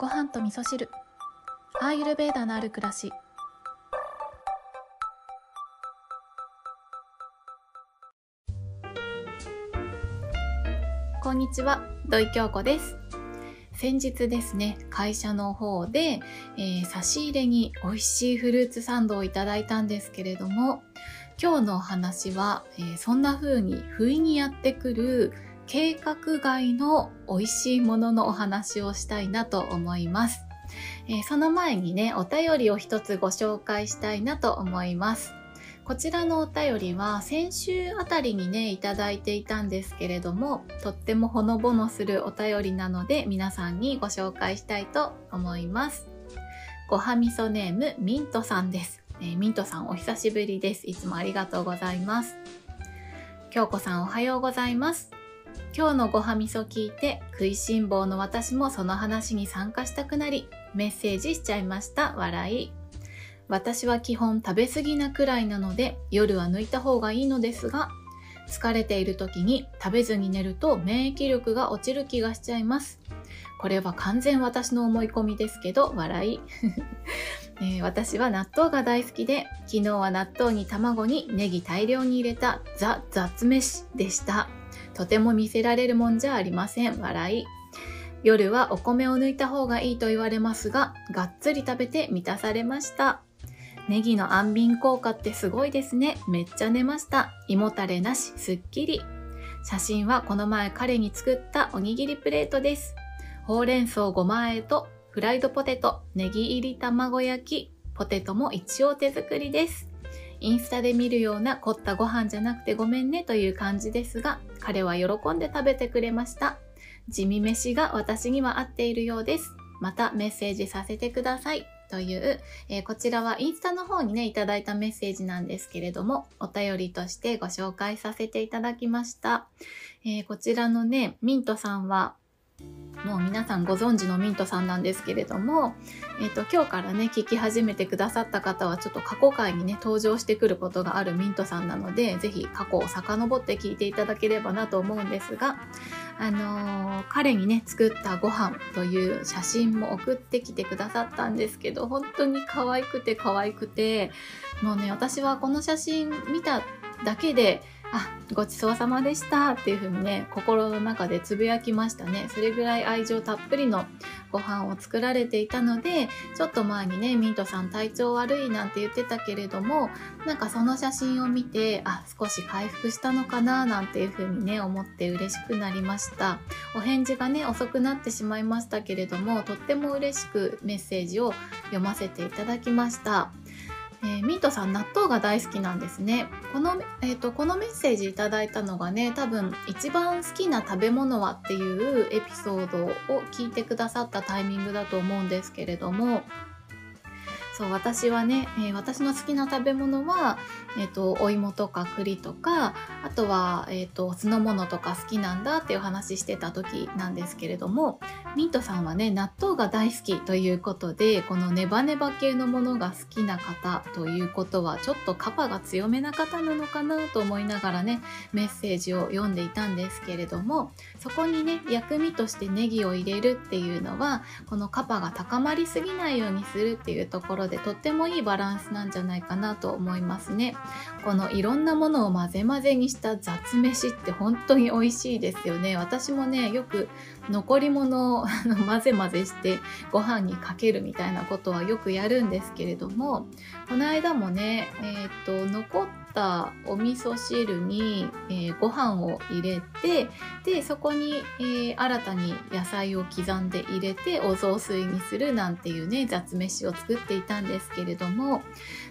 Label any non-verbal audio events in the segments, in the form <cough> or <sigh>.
ご飯と味噌汁。アーユルベーダのある暮らし。こんにちは土井京子です。先日ですね会社の方で、えー、差し入れに美味しいフルーツサンドをいただいたんですけれども今日のお話は、えー、そんな風に不意にやってくる計画外の美味しいもののお話をしたいなと思います。えー、その前にね、お便りを一つご紹介したいなと思います。こちらのお便りは先週あたりにね、いただいていたんですけれども、とってもほのぼのするお便りなので皆さんにご紹介したいと思います。ごはみそネームミントさんです。えー、ミントさんお久しぶりです。いつもありがとうございます。京子さんおはようございます。今日のごはみそ聞いて食いしん坊の私もその話に参加したくなりメッセージしちゃいました。笑い。私は基本食べ過ぎなくらいなので夜は抜いた方がいいのですが疲れている時に食べずに寝ると免疫力が落ちる気がしちゃいます。これは完全私の思い込みですけど笑い、<laughs> えー、私は納豆が大好きで昨日は納豆に卵にネギ大量に入れたザ・雑飯でした。とても見せられるもんじゃありません。笑い。夜はお米を抜いた方がいいと言われますが、がっつり食べて満たされました。ネギの安眠効果ってすごいですね。めっちゃ寝ました。胃もたれなし、すっきり。写真はこの前彼に作ったおにぎりプレートです。ほうれん草ごまあえとフライドポテト、ネギ入り卵焼き、ポテトも一応手作りです。インスタで見るような凝ったご飯じゃなくてごめんねという感じですが、彼は喜んで食べてくれました。地味飯が私には合っているようです。またメッセージさせてください。という、えー、こちらはインスタの方にね、いただいたメッセージなんですけれども、お便りとしてご紹介させていただきました。えー、こちらのね、ミントさんは、もう皆さんご存知のミントさんなんですけれども、えっ、ー、と、今日からね、聞き始めてくださった方は、ちょっと過去回にね、登場してくることがあるミントさんなので、ぜひ過去を遡って聞いていただければなと思うんですが、あのー、彼にね、作ったご飯という写真も送ってきてくださったんですけど、本当に可愛くて可愛くて、もうね、私はこの写真見ただけで、あ、ごちそうさまでしたっていう風にね、心の中でつぶやきましたね。それぐらい愛情たっぷりのご飯を作られていたので、ちょっと前にね、ミントさん体調悪いなんて言ってたけれども、なんかその写真を見て、あ、少し回復したのかななんていう風にね、思って嬉しくなりました。お返事がね、遅くなってしまいましたけれども、とっても嬉しくメッセージを読ませていただきました。えー、ミントさん納豆が大好きなんですね。この,、えーと、このメッセージいただいたのがね多分一番好きな食べ物はっていうエピソードを聞いてくださったタイミングだと思うんですけれどもそう私はね、えー、私の好きな食べ物は、えーと、お芋とか栗とかあとは、えーと、酢の物とか好きなんだっていう話してた時なんですけれどもミントさんはね納豆が大好きということでこのネバネバ系のものが好きな方ということはちょっとカパが強めな方なのかなと思いながらねメッセージを読んでいたんですけれどもそこにね薬味としてネギを入れるっていうのはこのカパが高まりすぎないようにするっていうところででとってもいいバランスなんじゃないかなと思いますね。このいろんなものを混ぜ混ぜにした雑飯って本当に美味しいですよね。私もねよく残り物を <laughs> 混ぜ混ぜしてご飯にかけるみたいなことはよくやるんですけれどもこの間もねえっ、と残ったお味噌汁に、えー、ご飯を入れてでそこに、えー、新たに野菜を刻んで入れてお雑炊にするなんていうね雑飯を作っていたんですけれども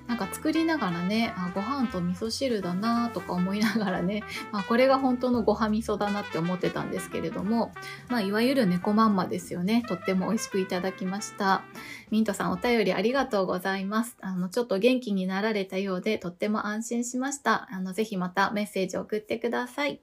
なんか作りながらねあご飯と味噌汁だなとか思いながらね、<laughs> まあ、これが本当のご飯味噌だなって思ってたんですけれども、まあ、いわゆる猫まんまですよね。とっても美味しくいただきました。ミントさんお便りありがとうございます。あのちょっと元気になられたようでとっても安心しました。あの、ぜひまたメッセージを送ってください。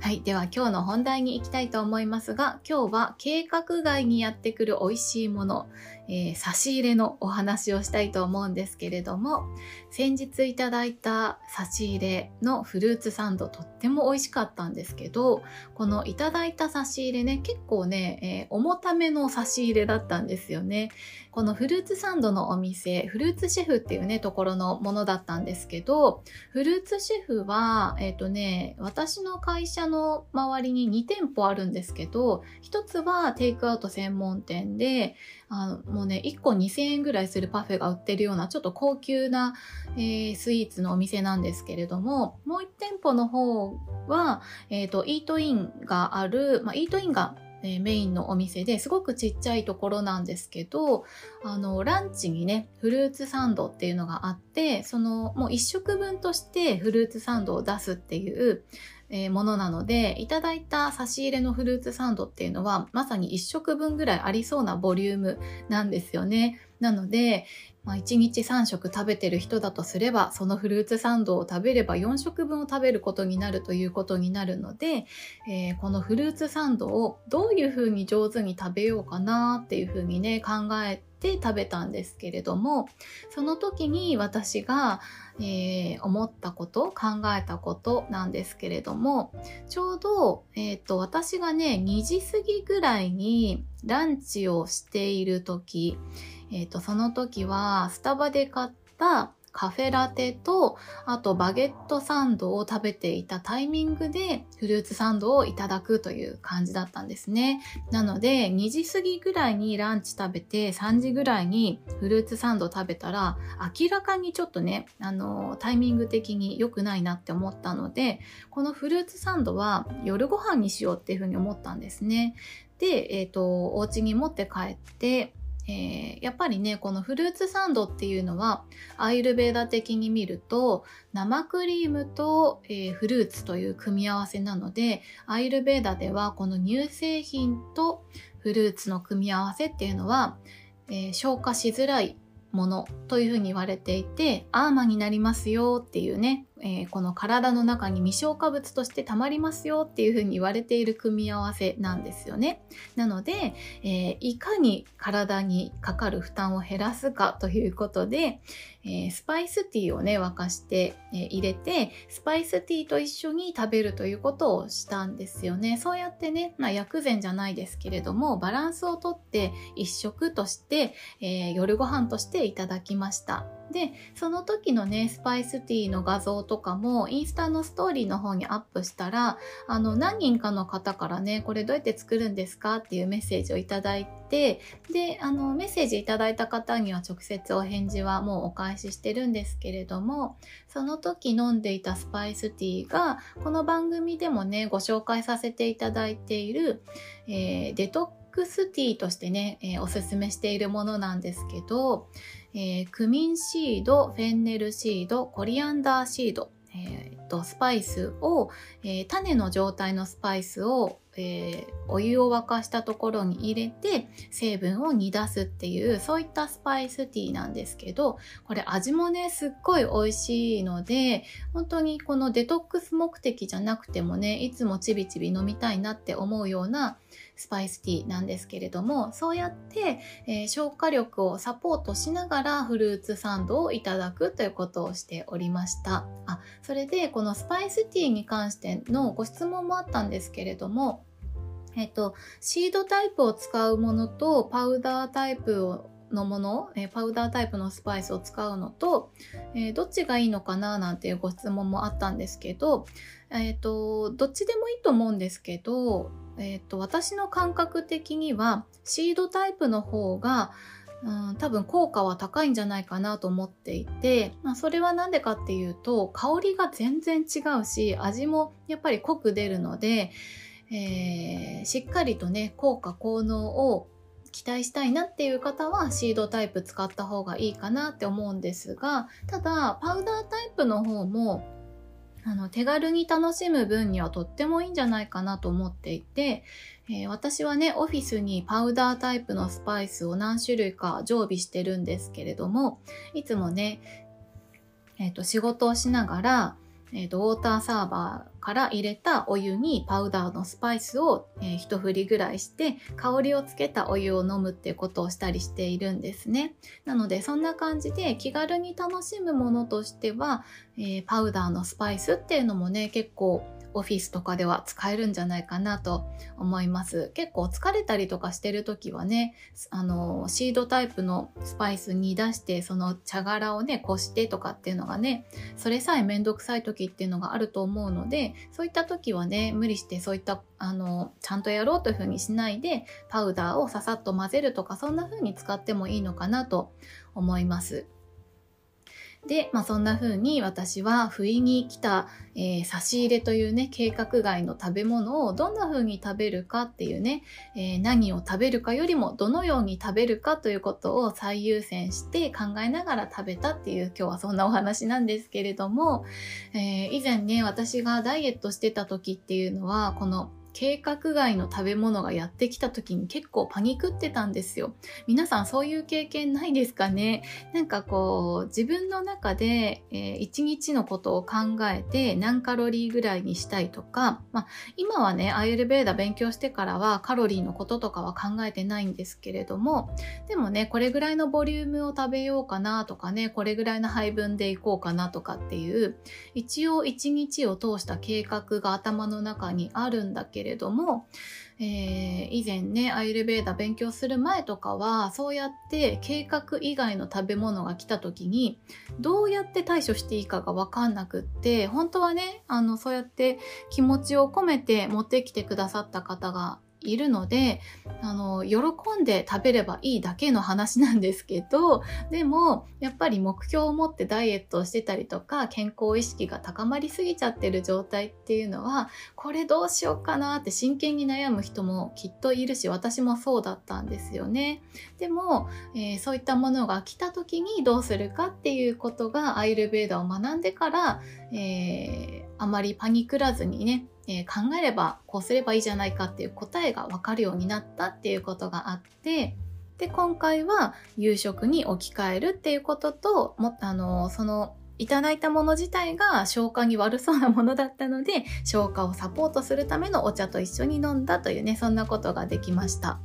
はい。では今日の本題に行きたいと思いますが、今日は計画外にやってくる美味しいもの、えー、差し入れのお話をしたいと思うんですけれども、先日いただいた差し入れのフルーツサンドとっても美味しかったんですけど、このいただいた差し入れね、結構ね、えー、重ための差し入れだったんですよね。このフルーツサンドのお店、フルーツシェフっていうね、ところのものだったんですけど、フルーツシェフは、えっ、ー、とね、私の会社の周りに2店舗あるんですけど、1つはテイクアウト専門店で、あのもうね、1個2000円ぐらいするパフェが売ってるような、ちょっと高級な、えー、スイーツのお店なんですけれども、もう1店舗の方は、えっ、ー、と、イートインがある、まあ、イートインがえメインのお店ですごくちっちゃいところなんですけどあのランチにねフルーツサンドっていうのがあってそのもう1食分としてフルーツサンドを出すっていうえものなので、いただいた差し入れのフルーツサンドっていうのは、まさに1食分ぐらいありそうなボリュームなんですよね。なので、まあ、1日3食食べてる人だとすれば、そのフルーツサンドを食べれば4食分を食べることになるということになるので、えー、このフルーツサンドをどういうふうに上手に食べようかなっていうふうにね、考えて食べたんですけれども、その時に私が、えー、思ったこと考えたことなんですけれどもちょうど、えーと、私がね2時過ぎぐらいにランチをしている時、えーとその時はスタバで買ったカフェラテと、あとバゲットサンドを食べていたタイミングでフルーツサンドをいただくという感じだったんですね。なので、2時過ぎぐらいにランチ食べて、3時ぐらいにフルーツサンド食べたら、明らかにちょっとね、あの、タイミング的に良くないなって思ったので、このフルーツサンドは夜ご飯にしようっていうふうに思ったんですね。で、えっ、ー、と、お家に持って帰って、えー、やっぱりねこのフルーツサンドっていうのはアイルベーダ的に見ると生クリームと、えー、フルーツという組み合わせなのでアイルベーダではこの乳製品とフルーツの組み合わせっていうのは、えー、消化しづらいものというふうに言われていてアーマになりますよっていうねえー、この体の中に未消化物としてたまりますよっていうふうに言われている組み合わせなんですよね。なので、えー、いかに体にかかる負担を減らすかということで、えー、スパイスティーをね沸かして、え入れてスパイスティーと一緒に食べるということをしたんですよね。そうやってね、まあ、薬膳じゃないですけれどもバランスをとって一食として、え夜ご飯としていただきました。でその時のねスパイスティーの画像とかもインスタのストーリーの方にアップしたらあの何人かの方からねこれどうやって作るんですか？っていうメッセージをいただいてであのメッセージいただいた方には直接お返事はもうお返ししてるんですけれどもその時飲んでいたスパイスティーがこの番組でもねご紹介させていただいている、えー、デトックスティーとしてね、えー、おすすめしているものなんですけどえー、クミンシード、フェンネルシード、コリアンダーシード、えー、とスパイスを、えー、種の状態のスパイスを、え、お湯を沸かしたところに入れて成分を煮出すっていうそういったスパイスティーなんですけどこれ味もねすっごい美味しいので本当にこのデトックス目的じゃなくてもねいつもちびちび飲みたいなって思うようなスパイスティーなんですけれどもそうやって、えー、消化力をサポートしながらフルーツサンドをいただくということをしておりました。あそれでこのスパイスティーに関してのご質問もあったんですけれどもえっと、シードタイプを使うものとパウダータイプをのもの、えパウダータイプのスパイスを使うのと、えー、どっちがいいのかななんていうご質問もあったんですけど、えっ、ー、と、どっちでもいいと思うんですけど、えっ、と、私の感覚的には、シードタイプの方が、うん、多分効果は高いんじゃないかなと思っていて、まあ、それは何でかっていうと香りが全然違うし味もやっぱり濃く出るので、えー、しっかりとね効果効能を期待したいなっていう方はシードタイプ使った方がいいかなって思うんですがただパウダータイプの方もあの手軽に楽しむ分にはとってもいいんじゃないかなと思っていて、えー、私はねオフィスにパウダータイプのスパイスを何種類か常備してるんですけれどもいつもね、えーと、仕事をしながらえーと、ウォーターサーバーから入れたお湯にパウダーのスパイスを、えー、一振りぐらいして香りをつけたお湯を飲むっていうことをしたりしているんですね。なのでそんな感じで気軽に楽しむものとしては、えー、パウダーのスパイスっていうのもね結構オフィスとかでは使えるんじゃないかなと思います。結構疲れたりとかしてる時はね、あの、シードタイプのスパイスに出して、その茶殻をね、こしてとかっていうのがね、それさえめんどくさい時っていうのがあると思うので、そういった時はね、無理してそういった、あの、ちゃんとやろうというふうにしないで、パウダーをささっと混ぜるとか、そんな風に使ってもいいのかなと思います。で、まあ、そんな風に私は不意に来た、えー、差し入れというね計画外の食べ物をどんな風に食べるかっていうね、えー、何を食べるかよりもどのように食べるかということを最優先して考えながら食べたっていう今日はそんなお話なんですけれども、えー、以前ね私がダイエットしてた時っていうのはこの計画外の食べ物がやってきた時に結構パニクってたんですよ。皆さんそういう経験ないですかね？なんかこう自分の中で、えー、一日のことを考えて何カロリーぐらいにしたいとか、まあ、今はねアイルベーダ勉強してからはカロリーのこととかは考えてないんですけれどもでもねこれぐらいのボリュームを食べようかなとかねこれぐらいの配分でいこうかなとかっていう一応一日を通した計画が頭の中にあるんだけれどれども、えー、以前ねアイルベーダ勉強する前とかはそうやって計画以外の食べ物が来た時にどうやって対処していいかが分かんなくって本当はねあのそうやって気持ちを込めて持ってきてくださった方がいるのであの喜んで食べればいいだけの話なんですけど <laughs> でもやっぱり目標を持ってダイエットをしてたりとか健康意識が高まりすぎちゃってる状態っていうのはこれどうしようかなって真剣に悩む人もきっといるし私もそうだったんですよね。でも、えー、そういったものが来た時にどうするかっていうことがアイルベーダを学んでから、えー、あまりパニクらずにねえー、考えればこうすればいいじゃないかっていう答えが分かるようになったっていうことがあってで今回は夕食に置き換えるっていうことともあのそのいただいたもの自体が消化に悪そうなものだったので <laughs> 消化をサポートするためのお茶と一緒に飲んだというねそんなことができました。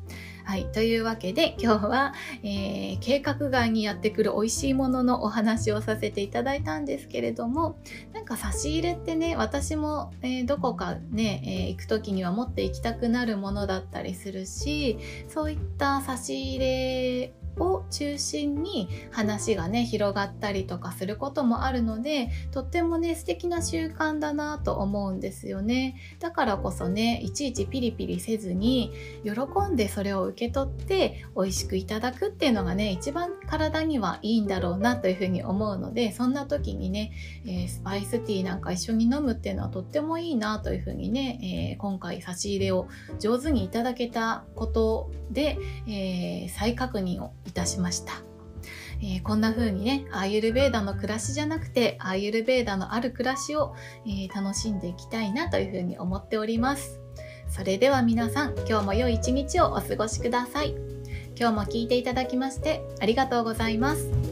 はい。というわけで今日は、えー、計画外にやってくる美味しいもののお話をさせていただいたんですけれども、なんか差し入れってね、私も、えー、どこかね、えー、行く時には持って行きたくなるものだったりするし、そういった差し入れを中心に話がね広がったりとかすることもあるのでとってもね素敵な習慣だなと思うんですよね。だからこそねいちいちピリピリせずに喜んでそれを受け取って美味しくいただくっていうのがね一番体にはいいんだろうなというふうに思うのでそんな時にね、えー、スパイスティーなんか一緒に飲むっていうのはとってもいいなというふうにね、えー、今回差し入れを上手にいただけたことで、えー、再確認をいたしました。えー、こんな風にね、アーユルベーダの暮らしじゃなくて、アーユルベーダのある暮らしを、えー、楽しんでいきたいなという風に思っております。それでは皆さん、今日も良い一日をお過ごしください。今日も聞いていただきましてありがとうございます。